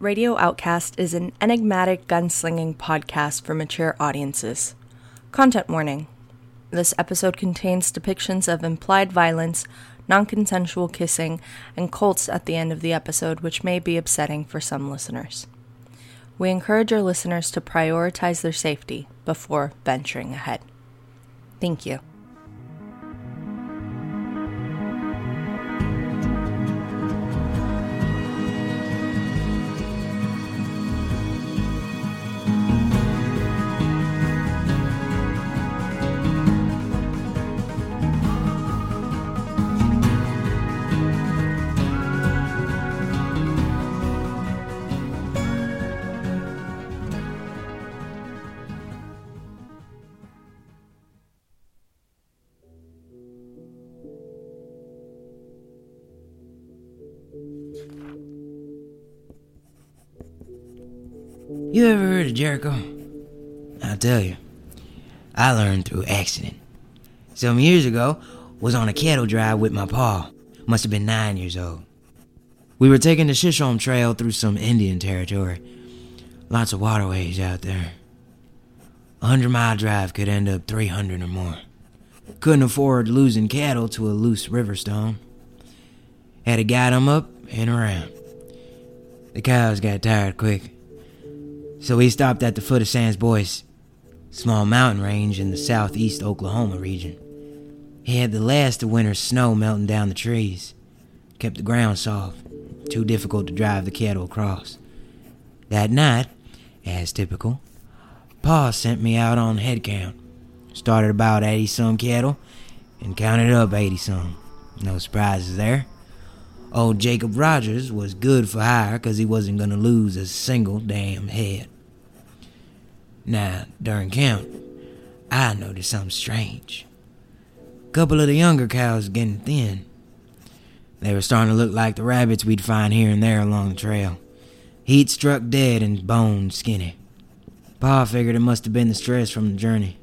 Radio Outcast is an enigmatic gunslinging podcast for mature audiences. Content warning this episode contains depictions of implied violence, non consensual kissing, and cults at the end of the episode, which may be upsetting for some listeners. We encourage our listeners to prioritize their safety before venturing ahead. Thank you. Jericho? I'll tell you. I learned through accident. Some years ago, was on a cattle drive with my pa. Must have been nine years old. We were taking the Chisholm Trail through some Indian territory. Lots of waterways out there. A hundred mile drive could end up 300 or more. Couldn't afford losing cattle to a loose river stone. Had to guide 'em up and around. The cows got tired quick. So we stopped at the foot of Sans Bois, small mountain range in the southeast Oklahoma region. He had the last of winter's snow melting down the trees. Kept the ground soft, too difficult to drive the cattle across. That night, as typical, Pa sent me out on head count. Started about 80 some cattle and counted up 80 some. No surprises there. Old Jacob Rogers was good for hire 'cause he wasn't gonna lose a single damn head. Now, during count, I noticed something strange. A couple of the younger cows getting thin. They were starting to look like the rabbits we'd find here and there along the trail. Heat struck dead and bone skinny. Pa figured it must have been the stress from the journey.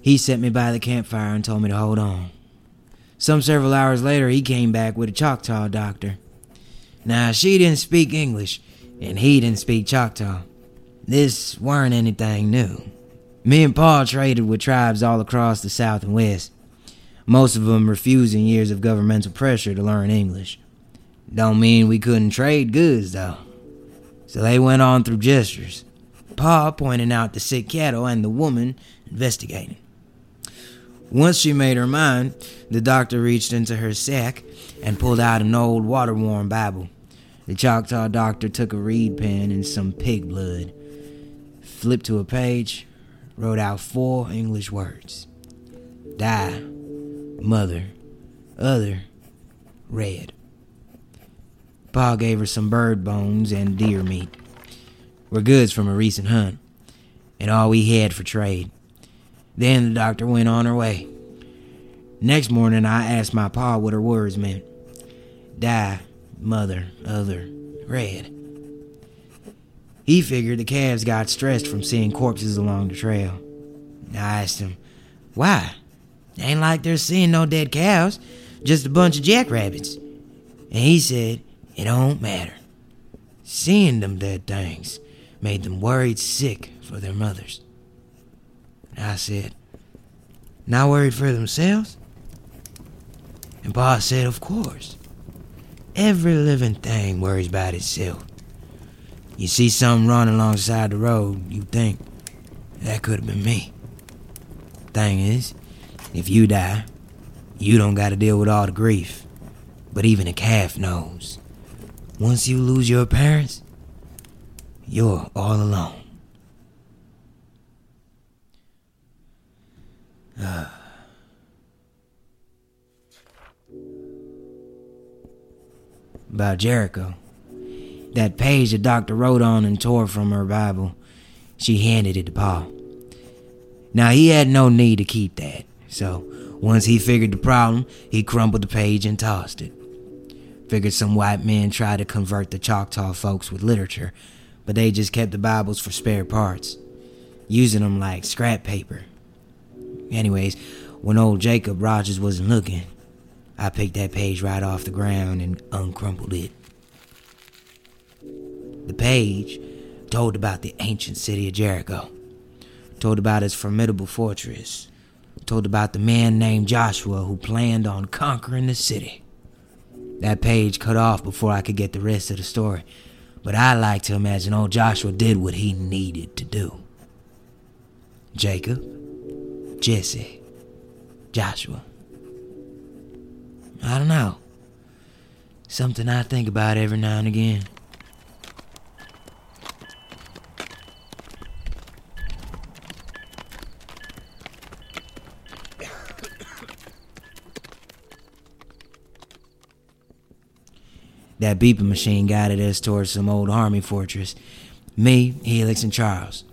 He set me by the campfire and told me to hold on. Some several hours later, he came back with a Choctaw doctor. Now, she didn't speak English, and he didn't speak Choctaw. This weren't anything new. Me and Pa traded with tribes all across the South and West, most of them refusing years of governmental pressure to learn English. Don't mean we couldn't trade goods, though. So they went on through gestures. Pa pointing out the sick cattle and the woman investigating. Once she made her mind, the doctor reached into her sack and pulled out an old water worn Bible. The Choctaw doctor took a reed pen and some pig blood, flipped to a page, wrote out four English words Die, mother, other, red. Pa gave her some bird bones and deer meat. Were goods from a recent hunt, and all we had for trade. Then the doctor went on her way. Next morning, I asked my pa what her words meant. Die, mother, other, red. He figured the calves got stressed from seeing corpses along the trail. I asked him, why? Ain't like they're seeing no dead cows, just a bunch of jackrabbits. And he said, it don't matter. Seeing them dead things made them worried sick for their mothers. I said, Not worried for themselves? And Pa said, Of course. Every living thing worries about itself. You see something running alongside the road, you think, that could have been me. Thing is, if you die, you don't got to deal with all the grief. But even a calf knows. Once you lose your parents, you're all alone. Ah. About Jericho. That page the doctor wrote on and tore from her Bible, she handed it to Pa. Now, he had no need to keep that, so once he figured the problem, he crumpled the page and tossed it. Figured some white men tried to convert the Choctaw folks with literature, but they just kept the Bibles for spare parts, using them like scrap paper. Anyways, when old Jacob Rogers wasn't looking, I picked that page right off the ground and uncrumpled it. The page told about the ancient city of Jericho, told about its formidable fortress, told about the man named Joshua who planned on conquering the city. That page cut off before I could get the rest of the story, but I like to imagine old Joshua did what he needed to do. Jacob, Jesse, Joshua. I don't know. Something I think about every now and again. That beeping machine guided us towards some old army fortress. Me, Helix, and Charles.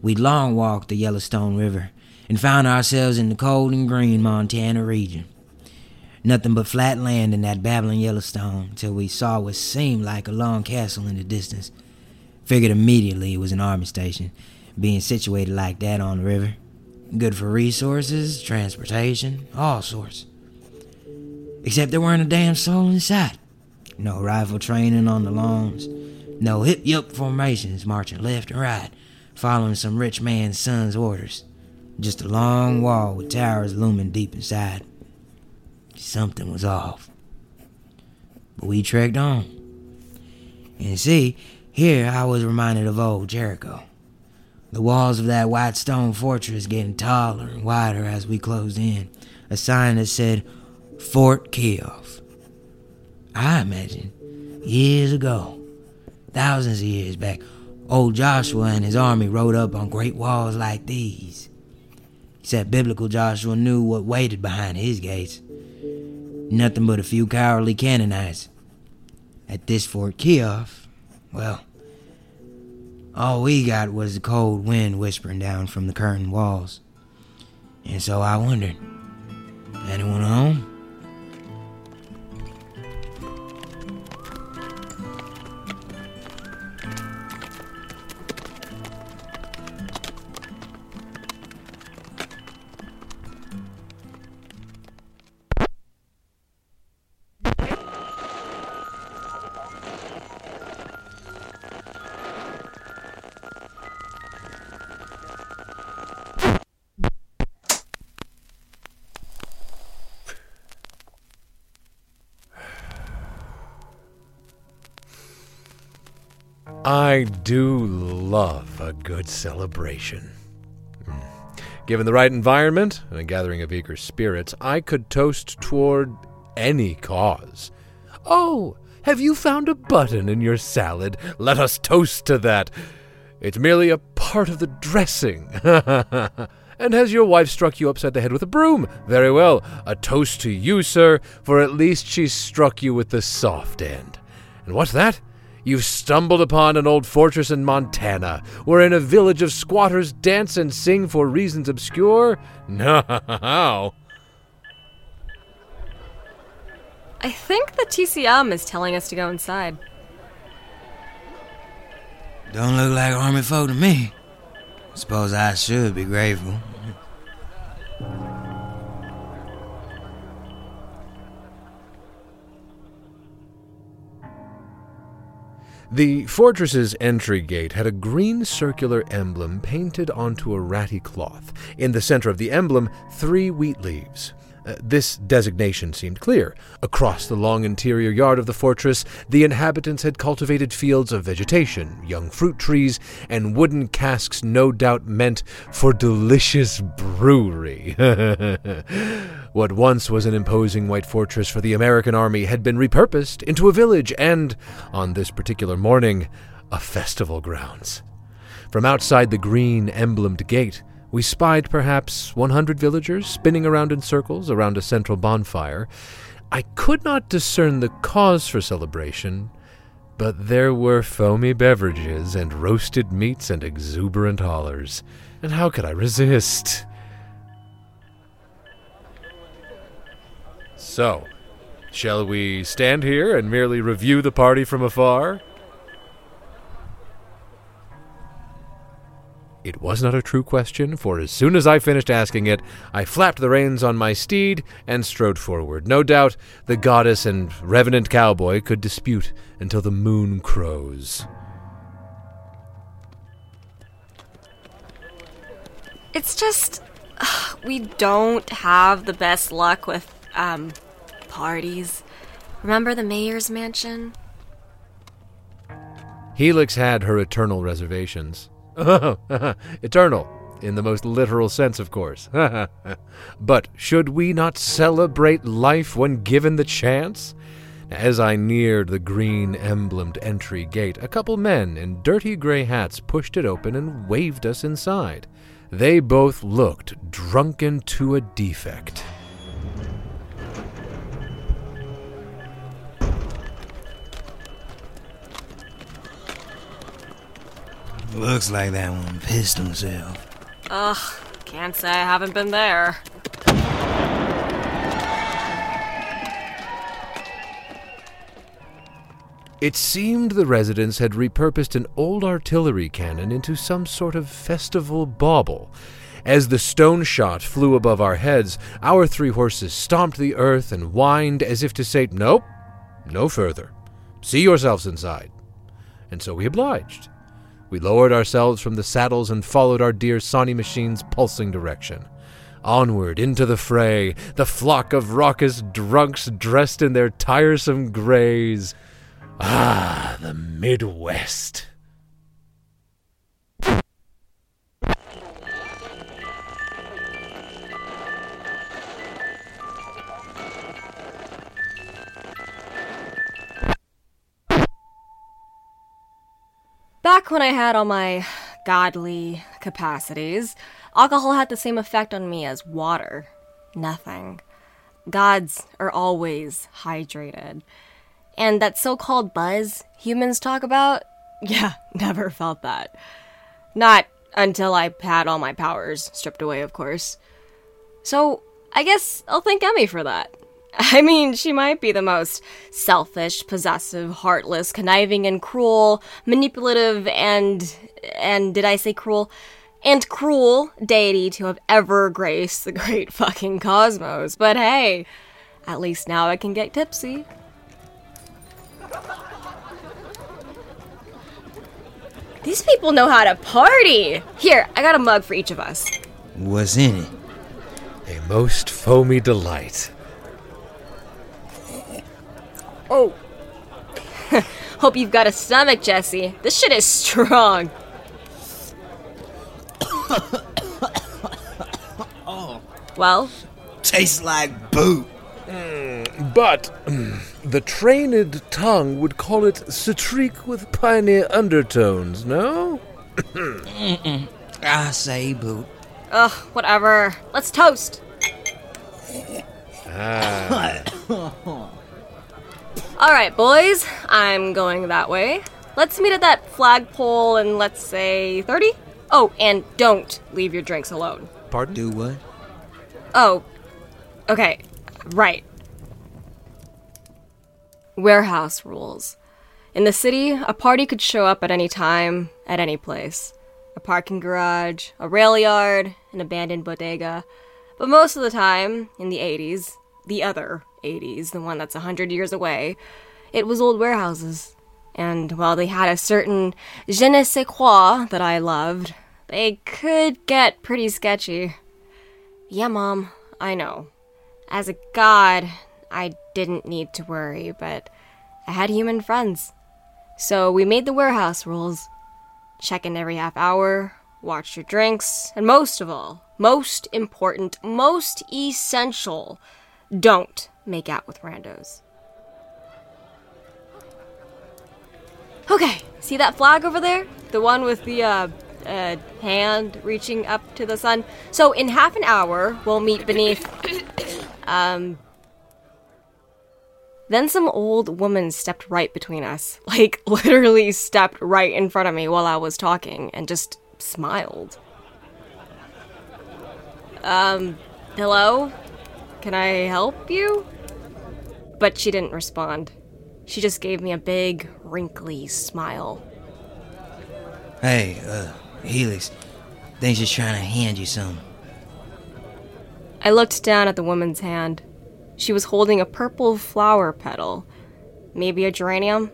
We'd long walked the Yellowstone River and found ourselves in the cold and green Montana region. Nothing but flat land in that babbling Yellowstone till we saw what seemed like a long castle in the distance. Figured immediately it was an army station, being situated like that on the river. Good for resources, transportation, all sorts. Except there weren't a damn soul inside. No rifle training on the lawns. No hip yup formations marching left and right, following some rich man's son's orders. Just a long wall with towers looming deep inside. Something was off. But we trekked on. And see, here I was reminded of old Jericho. The walls of that white stone fortress getting taller and wider as we closed in. A sign that said Fort Keough. I imagine years ago, thousands of years back, old Joshua and his army rode up on great walls like these. Except biblical Joshua knew what waited behind his gates. Nothing but a few cowardly Canaanites. At this Fort Keough, well, all we got was the cold wind whispering down from the curtain walls. And so I wondered, anyone home? Love a good celebration. Hmm. Given the right environment and a gathering of eager spirits, I could toast toward any cause. Oh, have you found a button in your salad? Let us toast to that. It's merely a part of the dressing. and has your wife struck you upside the head with a broom? Very well. A toast to you, sir, for at least she struck you with the soft end. And what's that? You've stumbled upon an old fortress in Montana, wherein a village of squatters dance and sing for reasons obscure? No. I think the TCM is telling us to go inside. Don't look like army folk to me. Suppose I should be grateful. The fortress's entry gate had a green circular emblem painted onto a ratty cloth. In the center of the emblem, three wheat leaves. Uh, this designation seemed clear. Across the long interior yard of the fortress, the inhabitants had cultivated fields of vegetation, young fruit trees, and wooden casks no doubt meant for delicious brewery. what once was an imposing white fortress for the American army had been repurposed into a village and, on this particular morning, a festival grounds. From outside the green emblemed gate, we spied perhaps 100 villagers spinning around in circles around a central bonfire. I could not discern the cause for celebration, but there were foamy beverages and roasted meats and exuberant hollers. And how could I resist? So, shall we stand here and merely review the party from afar? It was not a true question, for as soon as I finished asking it, I flapped the reins on my steed and strode forward. No doubt the goddess and revenant cowboy could dispute until the moon crows. It's just. We don't have the best luck with, um, parties. Remember the mayor's mansion? Helix had her eternal reservations. eternal, in the most literal sense, of course. but should we not celebrate life when given the chance? As I neared the green emblemed entry gate, a couple men in dirty gray hats pushed it open and waved us inside. They both looked drunken to a defect. Looks like that one pissed himself. Ugh, can't say I haven't been there. It seemed the residents had repurposed an old artillery cannon into some sort of festival bauble. As the stone shot flew above our heads, our three horses stomped the earth and whined as if to say, Nope, no further. See yourselves inside. And so we obliged. We lowered ourselves from the saddles and followed our dear Sani machine's pulsing direction. Onward into the fray, the flock of raucous drunks dressed in their tiresome grays. Ah, the Midwest. When I had all my godly capacities, alcohol had the same effect on me as water. Nothing. Gods are always hydrated. And that so called buzz humans talk about? Yeah, never felt that. Not until I had all my powers stripped away, of course. So, I guess I'll thank Emmy for that. I mean, she might be the most selfish, possessive, heartless, conniving, and cruel, manipulative, and. and did I say cruel? And cruel deity to have ever graced the great fucking cosmos. But hey, at least now I can get tipsy. These people know how to party! Here, I got a mug for each of us. What's in it? A most foamy delight. Oh. Hope you've got a stomach, Jesse. This shit is strong. oh. Well, Tastes like boot. But mm, the trained tongue would call it citrique with piney undertones, no? I say boot. ugh, whatever. Let's toast. All right, boys. I'm going that way. Let's meet at that flagpole and let's say, 30? Oh, and don't leave your drinks alone. Pardon? Do what? Oh, okay, right. Warehouse rules. In the city, a party could show up at any time, at any place. A parking garage, a rail yard, an abandoned bodega. But most of the time, in the 80s, the other 80s, the one that's a 100 years away, it was old warehouses. And while they had a certain je ne sais quoi that I loved, they could get pretty sketchy. Yeah, Mom, I know. As a god, I didn't need to worry, but I had human friends. So we made the warehouse rules check in every half hour, watch your drinks, and most of all, most important, most essential, don't make out with randos. Okay, see that flag over there? The one with the uh, uh, hand reaching up to the sun. So in half an hour, we'll meet beneath. Um. Then some old woman stepped right between us. Like, literally stepped right in front of me while I was talking and just smiled. Um, hello? Can I help you? But she didn't respond. She just gave me a big, wrinkly smile. Hey, uh, Helix. They's just trying to hand you some. I looked down at the woman's hand. She was holding a purple flower petal. Maybe a geranium?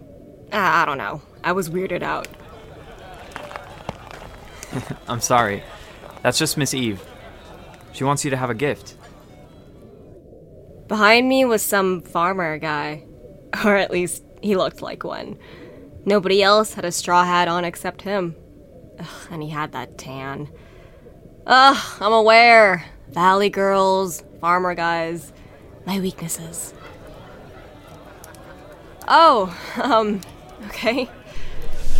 Ah, I don't know. I was weirded out. I'm sorry. That's just Miss Eve. She wants you to have a gift. Behind me was some farmer guy. Or at least, he looked like one. Nobody else had a straw hat on except him. Ugh, and he had that tan. Ugh, I'm aware. Valley girls, farmer guys, my weaknesses. Oh, um, okay.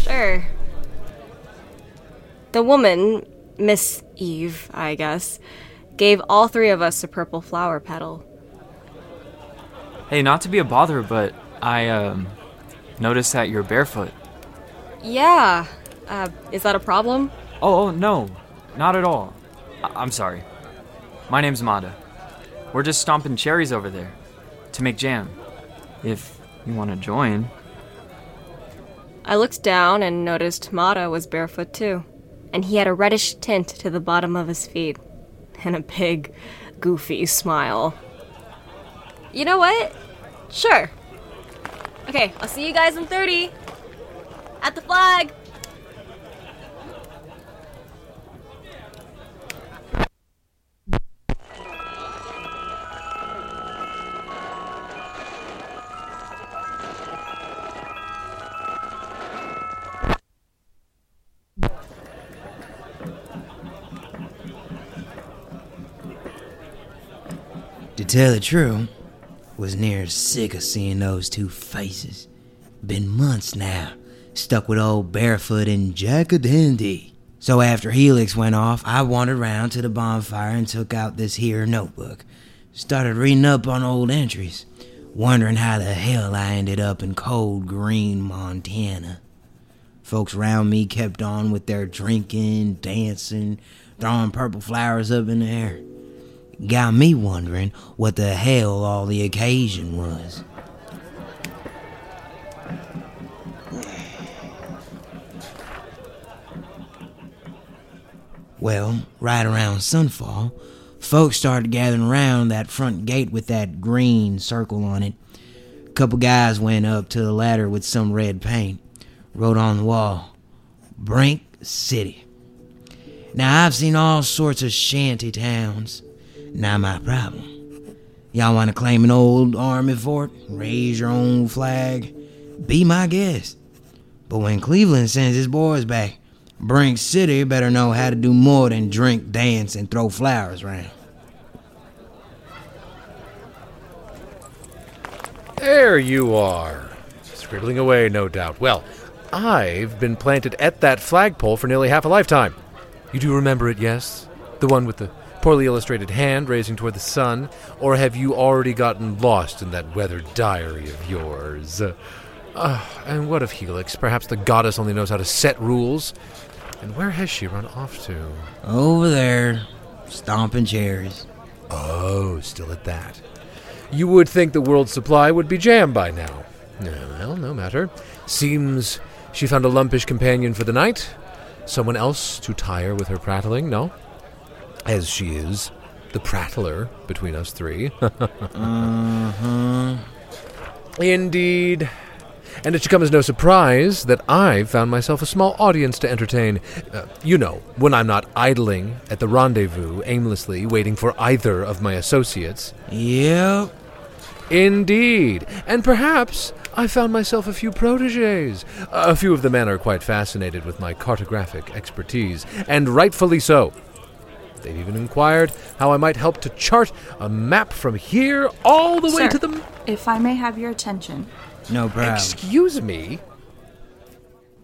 Sure. The woman, Miss Eve, I guess, gave all three of us a purple flower petal. Hey, not to be a bother, but I, um, noticed that you're barefoot. Yeah. Uh, is that a problem? Oh, oh no. Not at all. I- I'm sorry. My name's Mata. We're just stomping cherries over there to make jam. If you want to join. I looked down and noticed Mata was barefoot too, and he had a reddish tint to the bottom of his feet, and a big, goofy smile. You know what? Sure. Okay, I'll see you guys in 30. At the flag! To tell the truth, was near sick of seeing those two faces. Been months now, stuck with old Barefoot and Jack a Dandy. So after Helix went off, I wandered round to the bonfire and took out this here notebook. Started reading up on old entries, wondering how the hell I ended up in cold green Montana. Folks round me kept on with their drinking, dancing, throwing purple flowers up in the air. Got me wondering what the hell all the occasion was. Well, right around sunfall, folks started gathering around that front gate with that green circle on it. A Couple guys went up to the ladder with some red paint, wrote on the wall, Brink City. Now, I've seen all sorts of shanty towns. Not my problem. Y'all want to claim an old army fort? Raise your own flag? Be my guest. But when Cleveland sends his boys back, Brink City better know how to do more than drink, dance, and throw flowers around. There you are. Scribbling away, no doubt. Well, I've been planted at that flagpole for nearly half a lifetime. You do remember it, yes? The one with the poorly illustrated hand raising toward the sun? Or have you already gotten lost in that weather diary of yours? Uh, and what of Helix? Perhaps the goddess only knows how to set rules. And where has she run off to? Over there, stomping cherries. Oh, still at that. You would think the world's supply would be jammed by now. Well, no matter. Seems she found a lumpish companion for the night. Someone else to tire with her prattling, no? As she is the prattler between us three. Uh-huh. Indeed. And it should come as no surprise that I've found myself a small audience to entertain. Uh, you know, when I'm not idling at the rendezvous aimlessly waiting for either of my associates. Yep. Indeed. And perhaps I found myself a few proteges. A few of the men are quite fascinated with my cartographic expertise, and rightfully so. They've even inquired how I might help to chart a map from here all the way Sir, to the. If I may have your attention. No problem. Excuse me?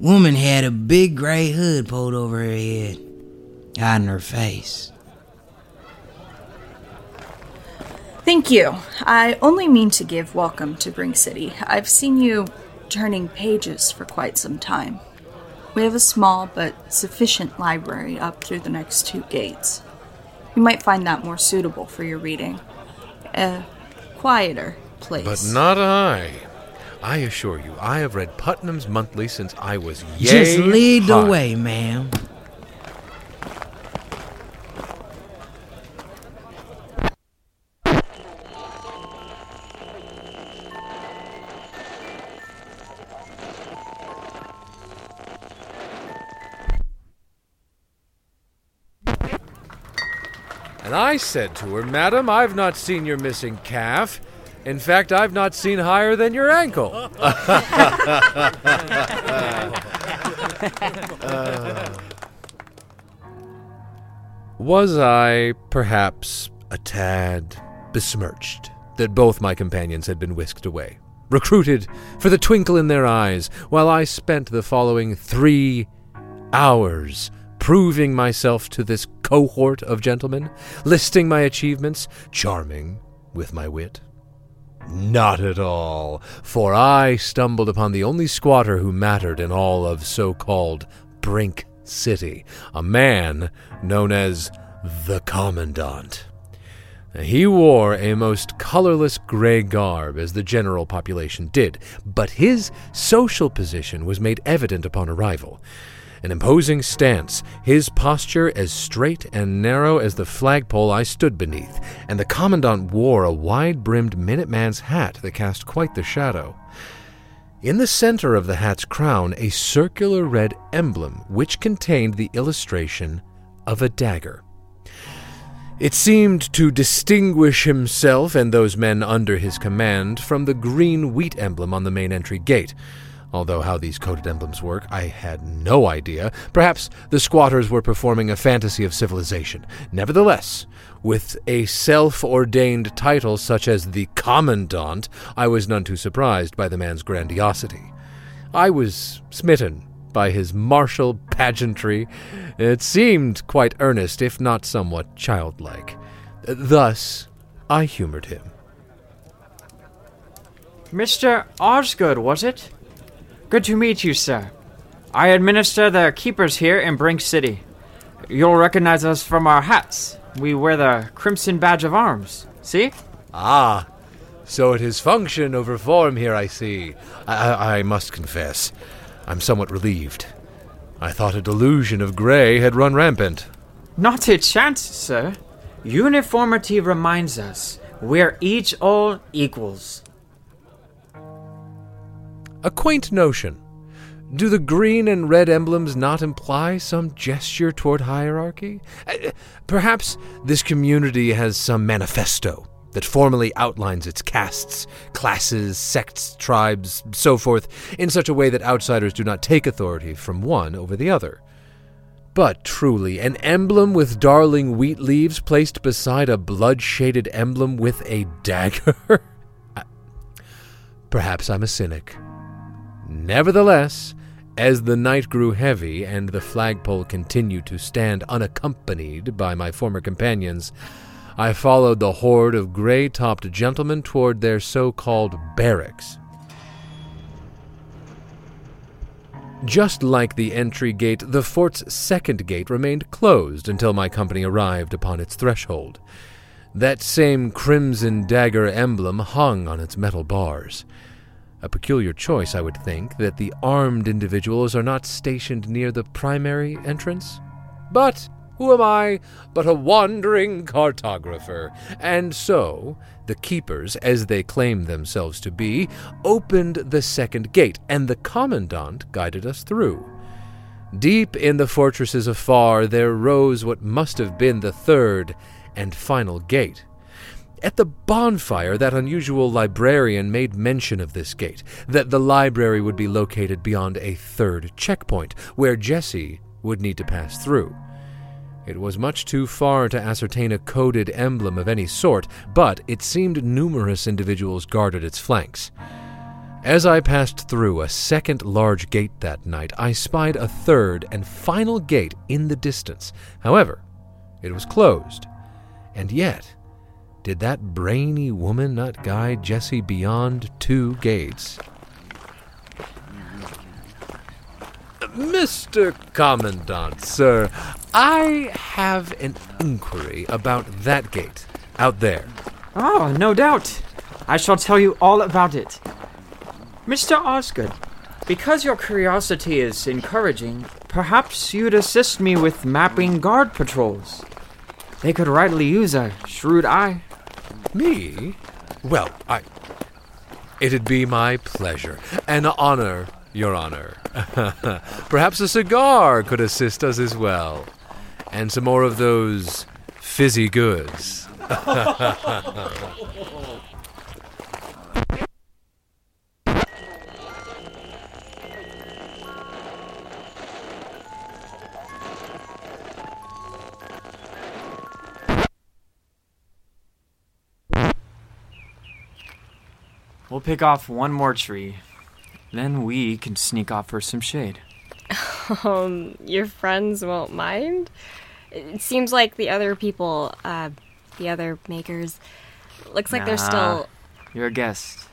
Woman had a big gray hood pulled over her head, hiding her face. Thank you. I only mean to give welcome to Brink City. I've seen you turning pages for quite some time. We have a small but sufficient library up through the next two gates. You might find that more suitable for your reading. A quieter place. But not I. I assure you, I have read Putnam's Monthly since I was yay Just lead the way, ma'am. I said to her, Madam, I've not seen your missing calf. In fact, I've not seen higher than your ankle. Uh, was I, perhaps, a tad besmirched that both my companions had been whisked away, recruited for the twinkle in their eyes, while I spent the following three hours proving myself to this cohort of gentlemen, listing my achievements, charming with my wit? Not at all, for I stumbled upon the only squatter who mattered in all of so called Brink City, a man known as the Commandant. He wore a most colorless gray garb, as the general population did, but his social position was made evident upon arrival. An imposing stance, his posture as straight and narrow as the flagpole I stood beneath, and the Commandant wore a wide brimmed Minuteman's hat that cast quite the shadow. In the center of the hat's crown, a circular red emblem which contained the illustration of a dagger. It seemed to distinguish himself and those men under his command from the green wheat emblem on the main entry gate. Although how these coded emblems work, I had no idea. Perhaps the squatters were performing a fantasy of civilization. Nevertheless, with a self ordained title such as the Commandant, I was none too surprised by the man's grandiosity. I was smitten by his martial pageantry. It seemed quite earnest, if not somewhat childlike. Thus, I humored him. Mr. Osgood, was it? Good to meet you, sir. I administer the keepers here in Brink City. You'll recognize us from our hats. We wear the crimson badge of arms. See? Ah, so it is function over form here, I see. I, I, must confess, I'm somewhat relieved. I thought a delusion of gray had run rampant. Not a chance, sir. Uniformity reminds us we're each all equals. A quaint notion. Do the green and red emblems not imply some gesture toward hierarchy? Uh, Perhaps this community has some manifesto that formally outlines its castes, classes, sects, tribes, so forth, in such a way that outsiders do not take authority from one over the other. But truly, an emblem with darling wheat leaves placed beside a blood shaded emblem with a dagger? Perhaps I'm a cynic. Nevertheless, as the night grew heavy and the flagpole continued to stand unaccompanied by my former companions, I followed the horde of gray topped gentlemen toward their so called barracks. Just like the entry gate, the fort's second gate remained closed until my company arrived upon its threshold. That same crimson dagger emblem hung on its metal bars. A peculiar choice, I would think, that the armed individuals are not stationed near the primary entrance. But who am I but a wandering cartographer? And so, the keepers, as they claim themselves to be, opened the second gate, and the commandant guided us through. Deep in the fortresses afar, there rose what must have been the third and final gate. At the bonfire, that unusual librarian made mention of this gate, that the library would be located beyond a third checkpoint, where Jesse would need to pass through. It was much too far to ascertain a coded emblem of any sort, but it seemed numerous individuals guarded its flanks. As I passed through a second large gate that night, I spied a third and final gate in the distance. However, it was closed. And yet, did that brainy woman not guide Jesse beyond two gates? Mr. Commandant, sir, I have an inquiry about that gate out there. Oh, no doubt. I shall tell you all about it. Mr. Osgood, because your curiosity is encouraging, perhaps you'd assist me with mapping guard patrols. They could rightly use a shrewd eye. Me? Well, I. It'd be my pleasure. An honor, Your Honor. Perhaps a cigar could assist us as well. And some more of those fizzy goods. We'll pick off one more tree. Then we can sneak off for some shade. Um, your friends won't mind? It seems like the other people, uh, the other makers, looks like they're still. You're a guest.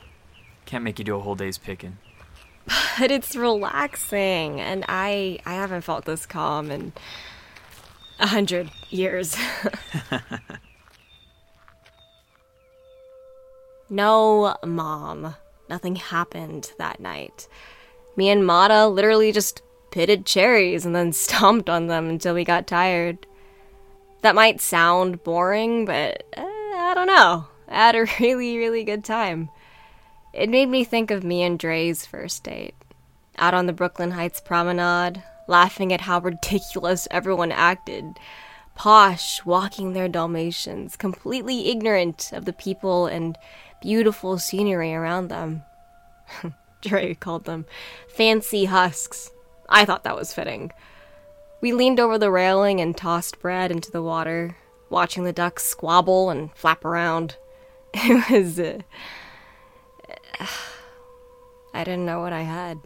Can't make you do a whole day's picking. But it's relaxing, and I I haven't felt this calm in a hundred years. no, mom, nothing happened that night. Me and Mata literally just pitted cherries and then stomped on them until we got tired. That might sound boring, but uh, I don't know. I had a really, really good time. It made me think of me and Dre's first date. Out on the Brooklyn Heights promenade, laughing at how ridiculous everyone acted. Posh, walking their Dalmatians, completely ignorant of the people and beautiful scenery around them. Dre called them fancy husks. I thought that was fitting. We leaned over the railing and tossed bread into the water, watching the ducks squabble and flap around. It was. Uh, I didn't know what I had.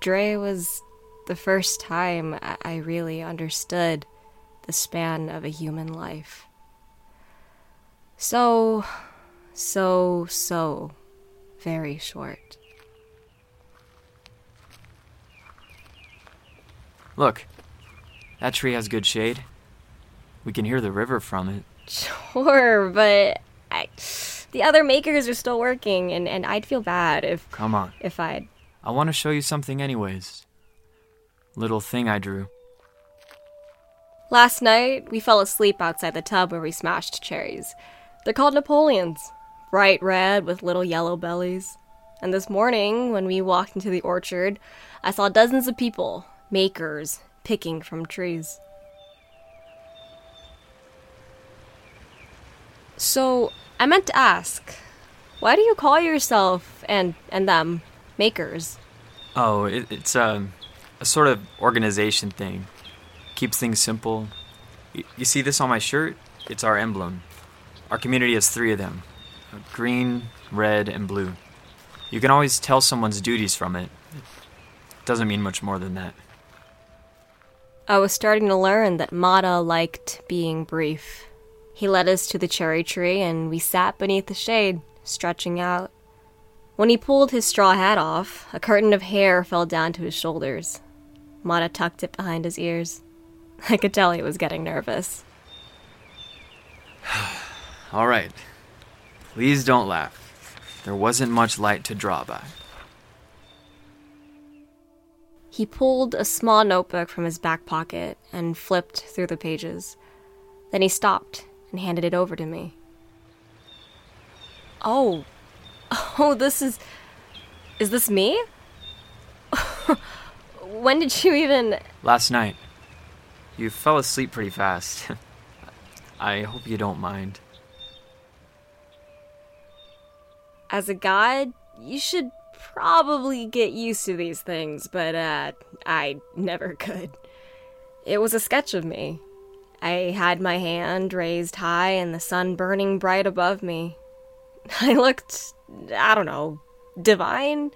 Dre was the first time I- I really understood the span of a human life. So, so, so very short. Look, that tree has good shade. We can hear the river from it. Sure, but I, the other makers are still working, and, and I'd feel bad if Come on. if I'd. I want to show you something, anyways. Little thing I drew. Last night, we fell asleep outside the tub where we smashed cherries. They're called Napoleons, bright red with little yellow bellies. And this morning, when we walked into the orchard, I saw dozens of people, makers, picking from trees. So, I meant to ask, why do you call yourself and and them makers? Oh, it, it's a, a sort of organization thing. Keeps things simple. You, you see this on my shirt? It's our emblem. Our community has three of them uh, green, red, and blue. You can always tell someone's duties from it. It doesn't mean much more than that. I was starting to learn that Mata liked being brief. He led us to the cherry tree and we sat beneath the shade, stretching out. When he pulled his straw hat off, a curtain of hair fell down to his shoulders. Mata tucked it behind his ears. I could tell he was getting nervous. All right. Please don't laugh. There wasn't much light to draw by. He pulled a small notebook from his back pocket and flipped through the pages. Then he stopped and handed it over to me. Oh. Oh, this is. Is this me? when did you even. Last night, you fell asleep pretty fast. I hope you don't mind. As a god, you should probably get used to these things, but, uh, I never could. It was a sketch of me. I had my hand raised high and the sun burning bright above me. I looked, I don't know, divine?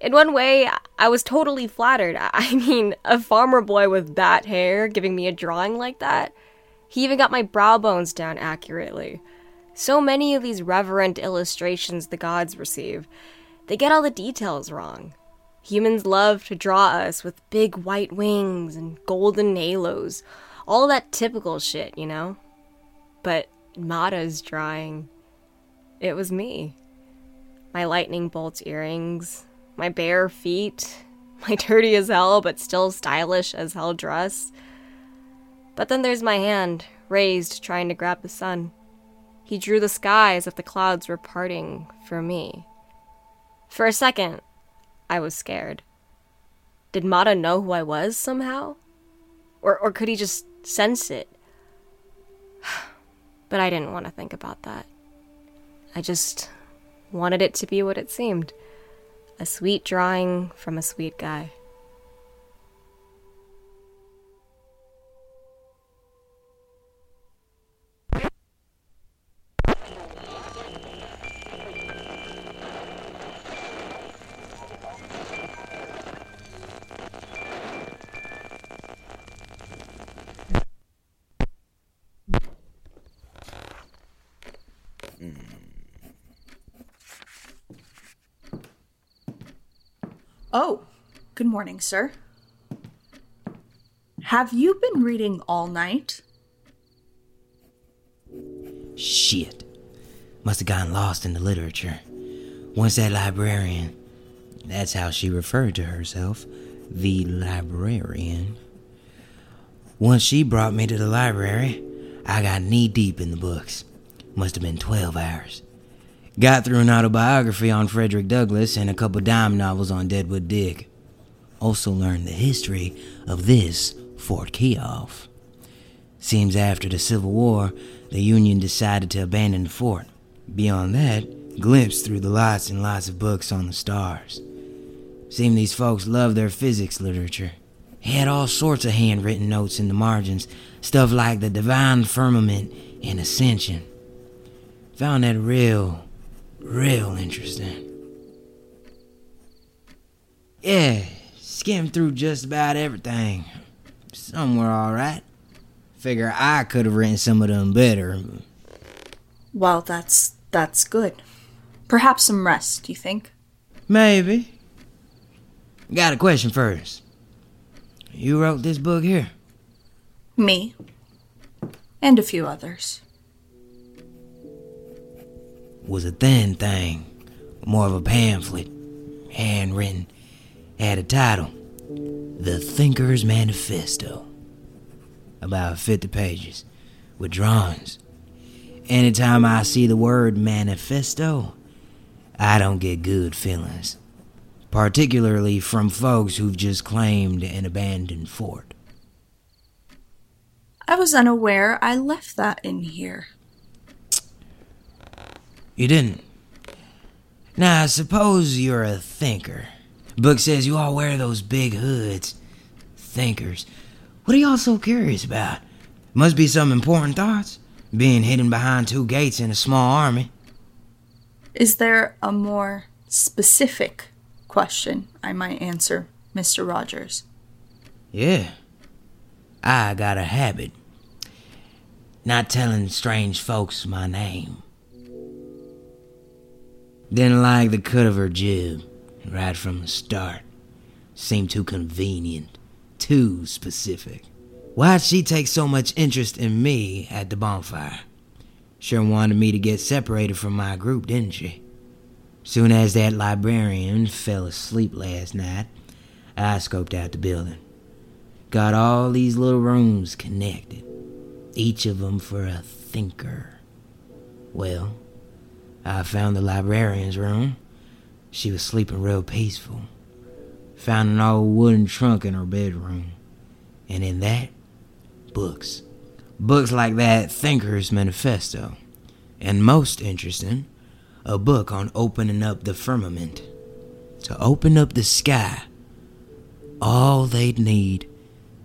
In one way, I was totally flattered. I mean, a farmer boy with that hair giving me a drawing like that. He even got my brow bones down accurately. So many of these reverent illustrations the gods receive, they get all the details wrong. Humans love to draw us with big white wings and golden halos, all that typical shit, you know? But Mata's drawing, it was me. My lightning bolt earrings, my bare feet, my dirty as hell but still stylish as hell dress. But then there's my hand, raised trying to grab the sun. He drew the sky as if the clouds were parting for me. For a second, I was scared. Did Mata know who I was somehow? Or, or could he just sense it? But I didn't want to think about that. I just wanted it to be what it seemed a sweet drawing from a sweet guy. Morning, sir. Have you been reading all night? Shit. Must have gotten lost in the literature. Once that librarian, that's how she referred to herself, the librarian. Once she brought me to the library, I got knee deep in the books. Must have been 12 hours. Got through an autobiography on Frederick Douglass and a couple dime novels on Deadwood Dick. Also learned the history of this Fort Keough. Seems after the Civil War, the Union decided to abandon the fort. Beyond that, glimpsed through the lots and lots of books on the stars. Seemed these folks loved their physics literature. Had all sorts of handwritten notes in the margins, stuff like the divine firmament and ascension. Found that real, real interesting. Yeah, skimmed through just about everything. Some were alright. Figure I could have written some of them better. Well, that's that's good. Perhaps some rest, you think? Maybe. Got a question first. You wrote this book here? Me. And a few others. Was a thin thing, more of a pamphlet, handwritten, had a title The Thinker's Manifesto. About 50 pages, with drawings. Anytime I see the word manifesto, I don't get good feelings. Particularly from folks who've just claimed an abandoned fort. I was unaware I left that in here. You didn't. Now, suppose you're a thinker. Book says you all wear those big hoods. Thinkers. What are y'all so curious about? Must be some important thoughts. Being hidden behind two gates in a small army. Is there a more specific question I might answer, Mr. Rogers? Yeah. I got a habit. Not telling strange folks my name. Didn't like the cut of her jib, right from the start. Seemed too convenient, too specific. Why'd she take so much interest in me at the bonfire? Sure wanted me to get separated from my group, didn't she? Soon as that librarian fell asleep last night, I scoped out the building. Got all these little rooms connected, each of them for a thinker. Well, I found the librarian's room. She was sleeping real peaceful. Found an old wooden trunk in her bedroom. And in that, books. Books like that Thinker's Manifesto. And most interesting, a book on opening up the firmament. To open up the sky, all they'd need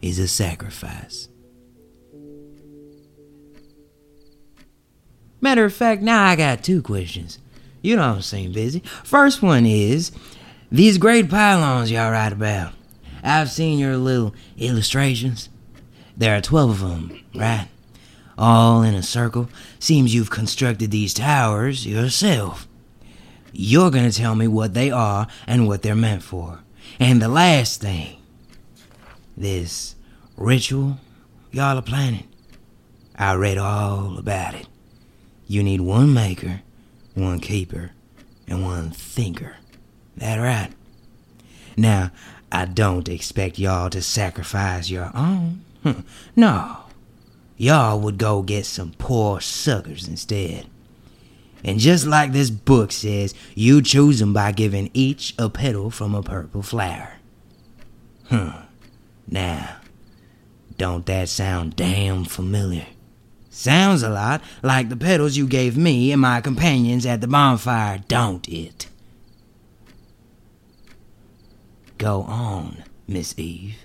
is a sacrifice. Matter of fact, now I got two questions. You don't seem busy. First one is these great pylons y'all write about. I've seen your little illustrations. There are 12 of them, right? All in a circle. Seems you've constructed these towers yourself. You're gonna tell me what they are and what they're meant for. And the last thing this ritual y'all are planning. I read all about it. You need one maker, one keeper, and one thinker. That right? Now, I don't expect y'all to sacrifice your own. Hmm. no. Y'all would go get some poor suckers instead. And just like this book says, you choose them by giving each a petal from a purple flower. Huh. Now, don't that sound damn familiar? Sounds a lot like the petals you gave me and my companions at the bonfire, don't it? Go on, Miss Eve.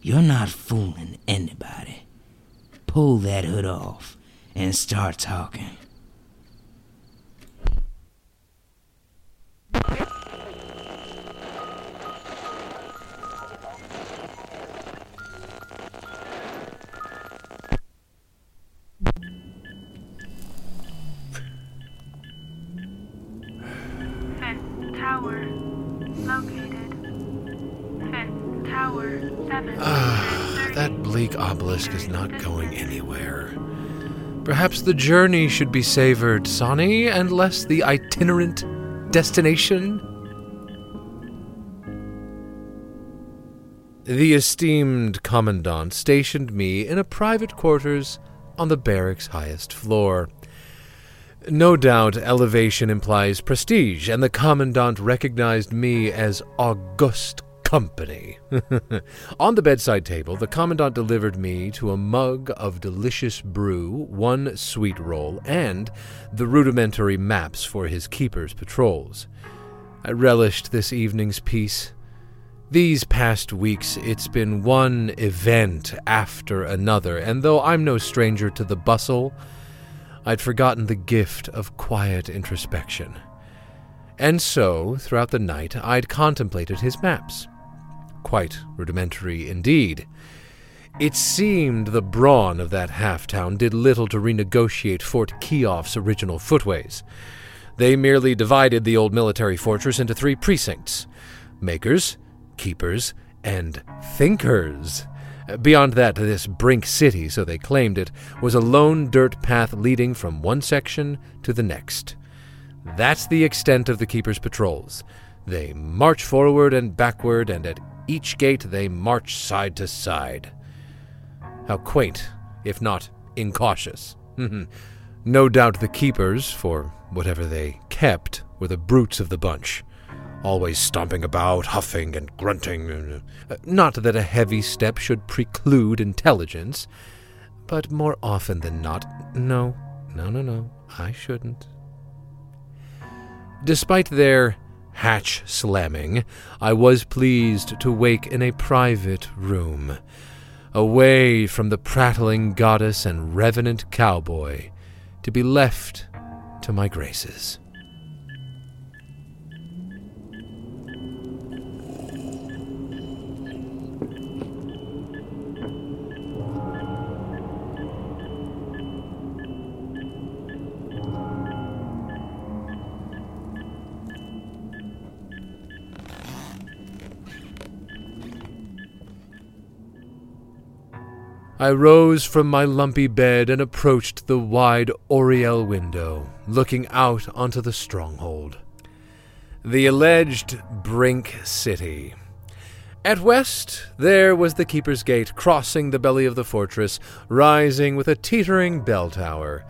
You're not fooling anybody. Pull that hood off and start talking. Bleak obelisk is not going anywhere. Perhaps the journey should be savored, Sonny, and less the itinerant destination? The esteemed commandant stationed me in a private quarters on the barracks' highest floor. No doubt elevation implies prestige, and the commandant recognized me as august company. On the bedside table, the commandant delivered me to a mug of delicious brew, one sweet roll, and the rudimentary maps for his keeper's patrols. I relished this evening's peace. These past weeks, it's been one event after another, and though I'm no stranger to the bustle, I'd forgotten the gift of quiet introspection. And so, throughout the night, I'd contemplated his maps. Quite rudimentary indeed. It seemed the brawn of that half town did little to renegotiate Fort Keough's original footways. They merely divided the old military fortress into three precincts makers, keepers, and thinkers. Beyond that, this Brink City, so they claimed it, was a lone dirt path leading from one section to the next. That's the extent of the Keeper's patrols. They march forward and backward, and at each gate they march side to side. How quaint, if not incautious. no doubt the keepers, for whatever they kept, were the brutes of the bunch. Always stomping about, huffing and grunting. Uh, Not that a heavy step should preclude intelligence, but more often than not, no, no, no, no, I shouldn't. Despite their hatch slamming, I was pleased to wake in a private room, away from the prattling goddess and revenant cowboy, to be left to my graces. I rose from my lumpy bed and approached the wide oriel window, looking out onto the stronghold. The alleged Brink City. At west, there was the Keeper's Gate crossing the belly of the fortress, rising with a teetering bell tower.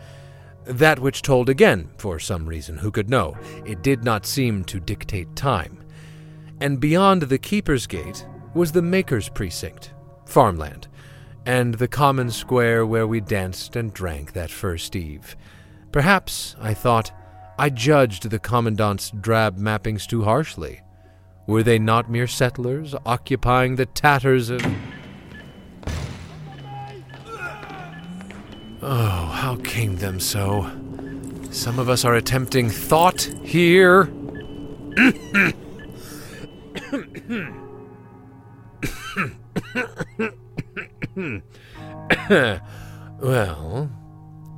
That which told again, for some reason, who could know? It did not seem to dictate time. And beyond the Keeper's Gate was the Maker's Precinct, farmland and the common square where we danced and drank that first eve. Perhaps, I thought, I judged the Commandant's drab mappings too harshly. Were they not mere settlers occupying the tatters of. Oh, how came them so? Some of us are attempting thought here. well,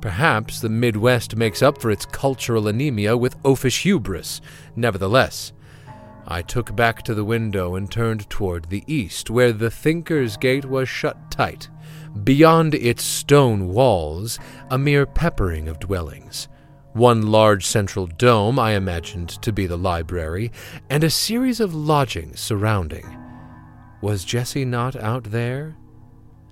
perhaps the Midwest makes up for its cultural anemia with oafish hubris. Nevertheless, I took back to the window and turned toward the east, where the Thinker's Gate was shut tight. Beyond its stone walls, a mere peppering of dwellings. One large central dome I imagined to be the library, and a series of lodgings surrounding. Was Jesse not out there?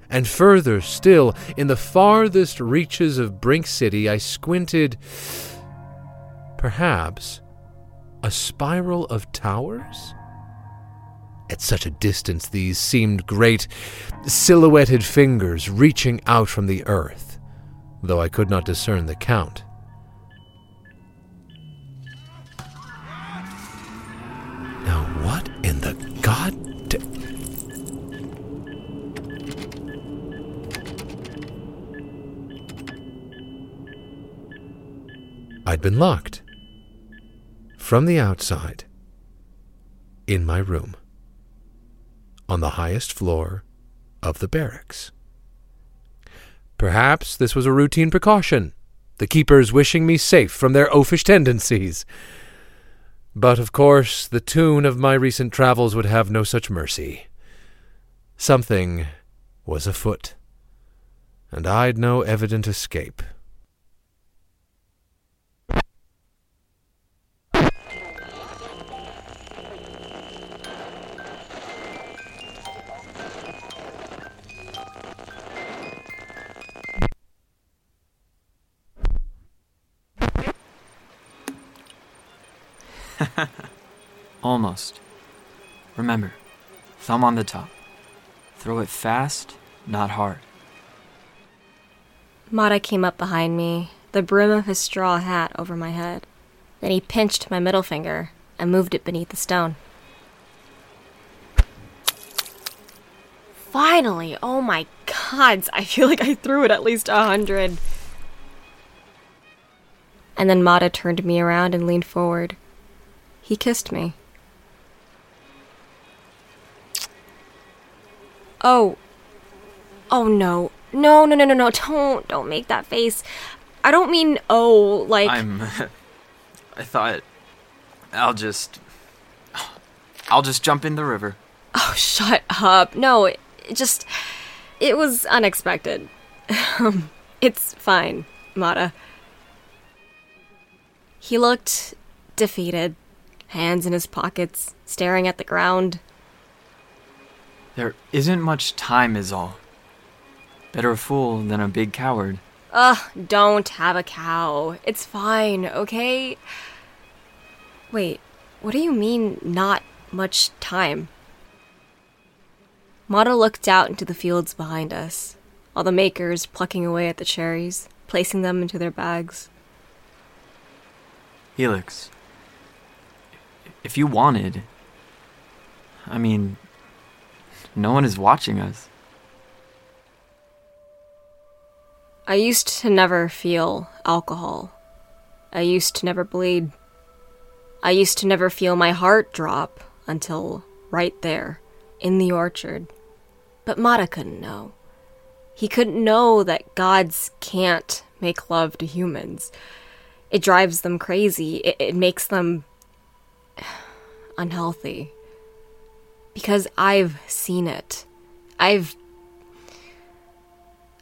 And further still, in the farthest reaches of Brink City, I squinted. Perhaps a spiral of towers? At such a distance, these seemed great silhouetted fingers reaching out from the earth. though I could not discern the count. Now, what in the god? I'd been locked. From the outside. In my room. On the highest floor of the barracks. Perhaps this was a routine precaution, the keepers wishing me safe from their oafish tendencies. But of course, the tune of my recent travels would have no such mercy. Something was afoot, and I'd no evident escape. Almost. Remember, thumb on the top. Throw it fast, not hard. Mata came up behind me, the brim of his straw hat over my head. Then he pinched my middle finger and moved it beneath the stone. Finally! Oh my gods! I feel like I threw it at least a hundred. And then Mata turned me around and leaned forward. He kissed me. Oh. Oh no. No, no, no, no, no. Don't don't make that face. I don't mean oh like I'm. I thought. I'll just. I'll just jump in the river. Oh, shut up. No, it, it just it was unexpected. It's fine, Mata. He looked defeated, hands in his pockets, staring at the ground. There isn't much time, is all. Better a fool than a big coward. Ugh, don't have a cow. It's fine, okay? Wait, what do you mean, not much time? Mata looked out into the fields behind us, all the makers plucking away at the cherries, placing them into their bags. Helix. If you wanted. I mean, no one is watching us. I used to never feel alcohol. I used to never bleed. I used to never feel my heart drop until right there, in the orchard. But Mata couldn't know. He couldn't know that gods can't make love to humans. It drives them crazy. It, it makes them unhealthy. Because I've seen it. I've.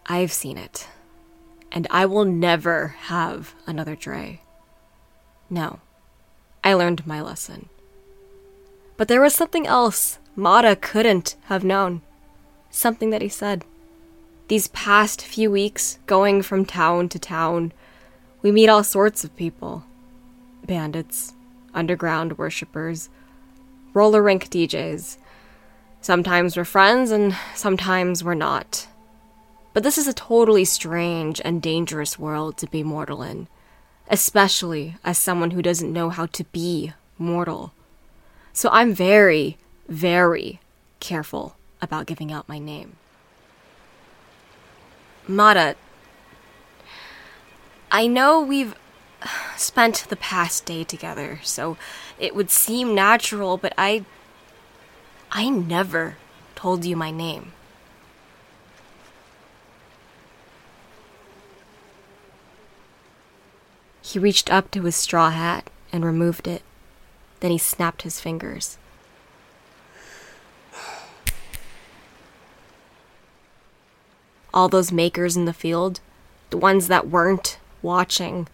I've seen it. And I will never have another Dre. No. I learned my lesson. But there was something else Mata couldn't have known. Something that he said. These past few weeks, going from town to town, we meet all sorts of people bandits, underground worshippers, roller rink DJs. Sometimes we're friends and sometimes we're not. But this is a totally strange and dangerous world to be mortal in, especially as someone who doesn't know how to be mortal. So I'm very, very careful about giving out my name. Mata, I know we've spent the past day together, so it would seem natural, but I. I never told you my name. He reached up to his straw hat and removed it. Then he snapped his fingers. All those makers in the field, the ones that weren't watching,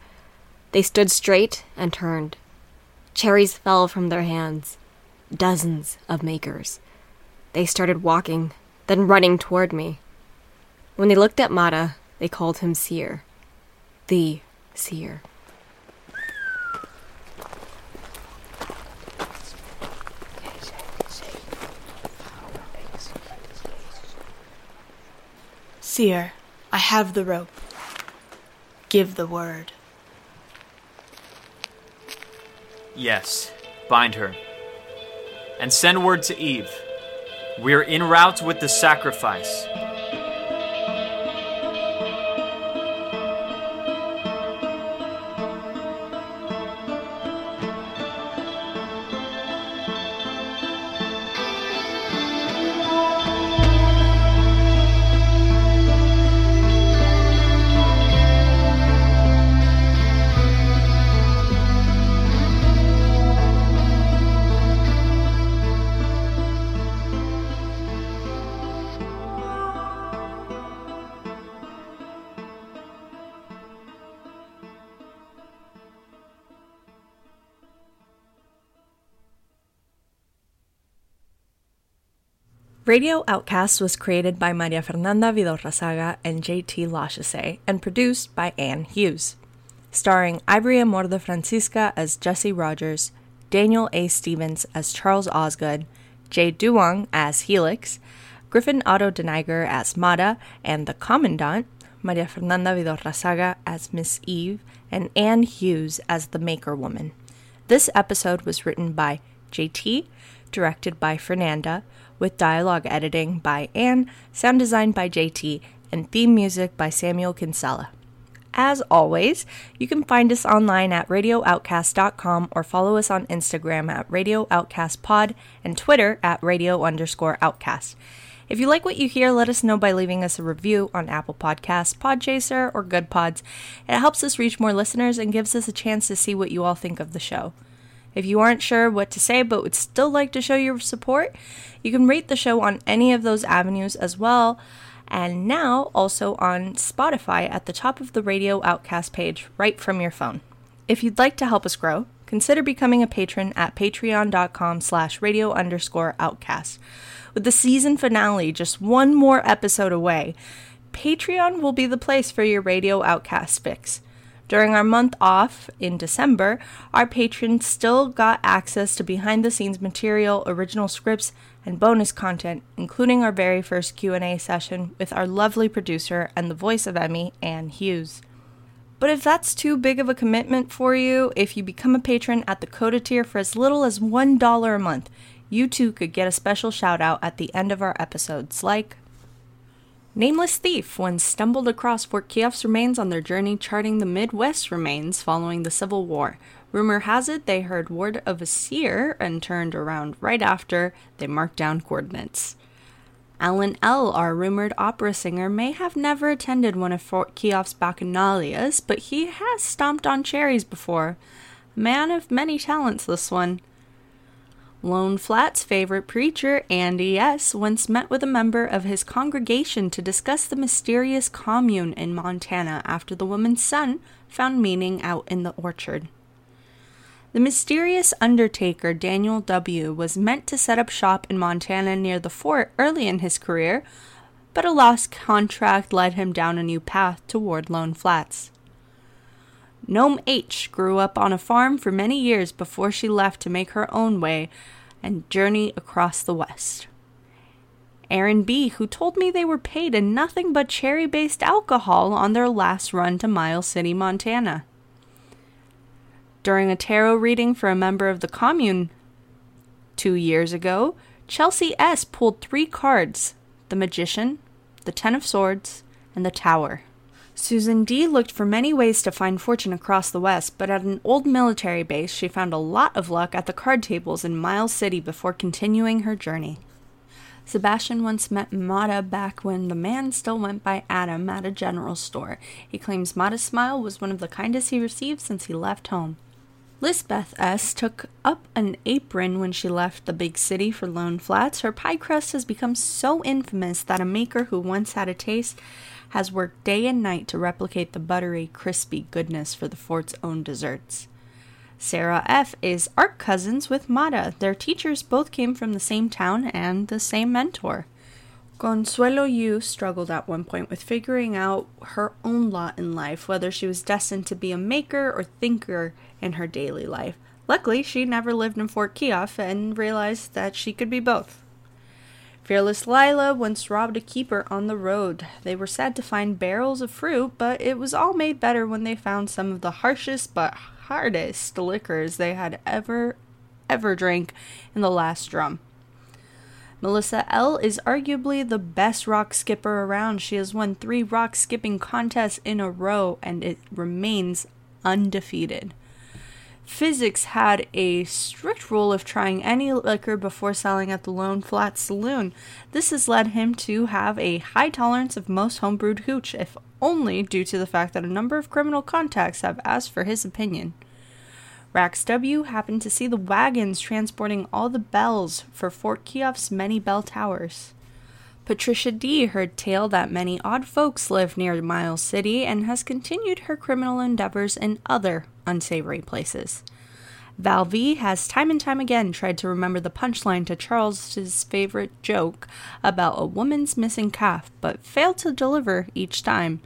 they stood straight and turned. Cherries fell from their hands. Dozens of makers. They started walking, then running toward me. When they looked at Mata, they called him Seer. The Seer. Seer, I have the rope. Give the word. Yes, bind her. And send word to Eve. We're en route with the sacrifice. Radio Outcast was created by Maria Fernanda Vidorrazaga and JT Lachase and produced by Anne Hughes. Starring Ivory Amor de Francisca as Jesse Rogers, Daniel A. Stevens as Charles Osgood, Jay Duong as Helix, Griffin Otto Deniger as Mata and the Commandant, Maria Fernanda Vidorrazaga as Miss Eve, and Anne Hughes as the Maker Woman. This episode was written by JT, directed by Fernanda, with dialogue editing by Anne, sound design by JT, and theme music by Samuel Kinsella. As always, you can find us online at radiooutcast.com or follow us on Instagram at Radio Outcast Pod and Twitter at radio underscore outcast. If you like what you hear, let us know by leaving us a review on Apple Podcasts, Podchaser, or Good Pods. It helps us reach more listeners and gives us a chance to see what you all think of the show. If you aren't sure what to say but would still like to show your support, you can rate the show on any of those avenues as well. And now also on Spotify at the top of the Radio Outcast page right from your phone. If you'd like to help us grow, consider becoming a patron at patreon.com slash radio underscore outcast. With the season finale just one more episode away, Patreon will be the place for your Radio Outcast fix. During our month off in December, our patrons still got access to behind the scenes material, original scripts, and bonus content, including our very first Q&A session with our lovely producer and the voice of Emmy, Anne Hughes. But if that's too big of a commitment for you, if you become a patron at the Coda tier for as little as $1 a month, you too could get a special shout out at the end of our episodes, like Nameless Thief once stumbled across Fort Keough's remains on their journey charting the Midwest remains following the Civil War. Rumor has it they heard word of a seer and turned around right after they marked down coordinates. Alan L., our rumored opera singer, may have never attended one of Fort Keough's bacchanalias, but he has stomped on cherries before. Man of many talents, this one. Lone Flat's favorite preacher, Andy S., once met with a member of his congregation to discuss the mysterious commune in Montana after the woman's son found meaning out in the orchard. The mysterious undertaker Daniel W. was meant to set up shop in Montana near the fort early in his career, but a lost contract led him down a new path toward Lone Flats. Gnome H grew up on a farm for many years before she left to make her own way and journey across the West. Aaron B., who told me they were paid in nothing but cherry based alcohol on their last run to Miles City, Montana. During a tarot reading for a member of the commune two years ago, Chelsea S. pulled three cards the Magician, the Ten of Swords, and the Tower. Susan D looked for many ways to find fortune across the West, but at an old military base, she found a lot of luck at the card tables in Miles City before continuing her journey. Sebastian once met Mata back when the man still went by Adam at a general store. He claims Mata's smile was one of the kindest he received since he left home. Lisbeth S. took up an apron when she left the big city for Lone Flats. Her pie crust has become so infamous that a maker who once had a taste has worked day and night to replicate the buttery, crispy goodness for the fort's own desserts. Sarah F. is art cousins with Mata. Their teachers both came from the same town and the same mentor. Consuelo Yu struggled at one point with figuring out her own lot in life, whether she was destined to be a maker or thinker in her daily life. Luckily, she never lived in Fort Keough and realized that she could be both. Fearless Lila once robbed a keeper on the road. They were sad to find barrels of fruit, but it was all made better when they found some of the harshest but hardest liquors they had ever, ever drank in the last drum. Melissa L is arguably the best rock skipper around. She has won three rock skipping contests in a row and it remains undefeated. Physics had a strict rule of trying any liquor before selling at the Lone Flat Saloon. This has led him to have a high tolerance of most homebrewed hooch, if only due to the fact that a number of criminal contacts have asked for his opinion. Rax W happened to see the wagons transporting all the bells for Fort Keough's many bell towers. Patricia D heard tale that many odd folks live near Miles City and has continued her criminal endeavors in other unsavory places. Val V has time and time again tried to remember the punchline to Charles's favorite joke about a woman's missing calf, but failed to deliver each time.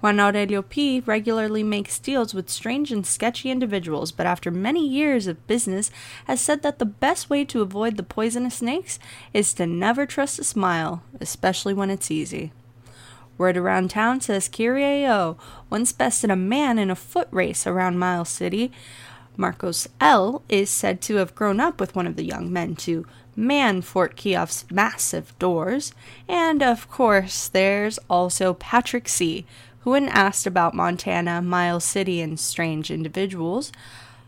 Juan Aurelio P. regularly makes deals with strange and sketchy individuals, but after many years of business, has said that the best way to avoid the poisonous snakes is to never trust a smile, especially when it's easy. Word around town says Kyrie once bested a man in a foot race around Miles City. Marcos L. is said to have grown up with one of the young men to man Fort Keough's massive doors. And of course, there's also Patrick C., who, when asked about Montana, Miles City, and strange individuals,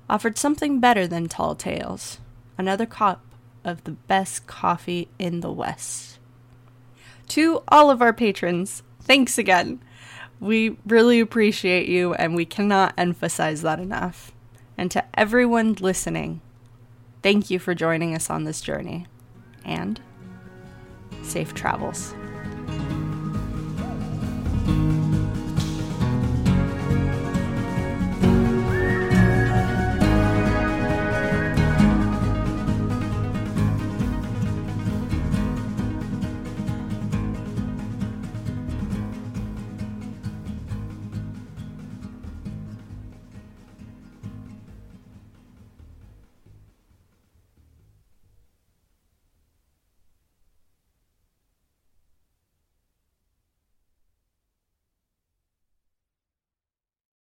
offered something better than tall tales another cup of the best coffee in the West. To all of our patrons, thanks again. We really appreciate you, and we cannot emphasize that enough. And to everyone listening, thank you for joining us on this journey. And safe travels.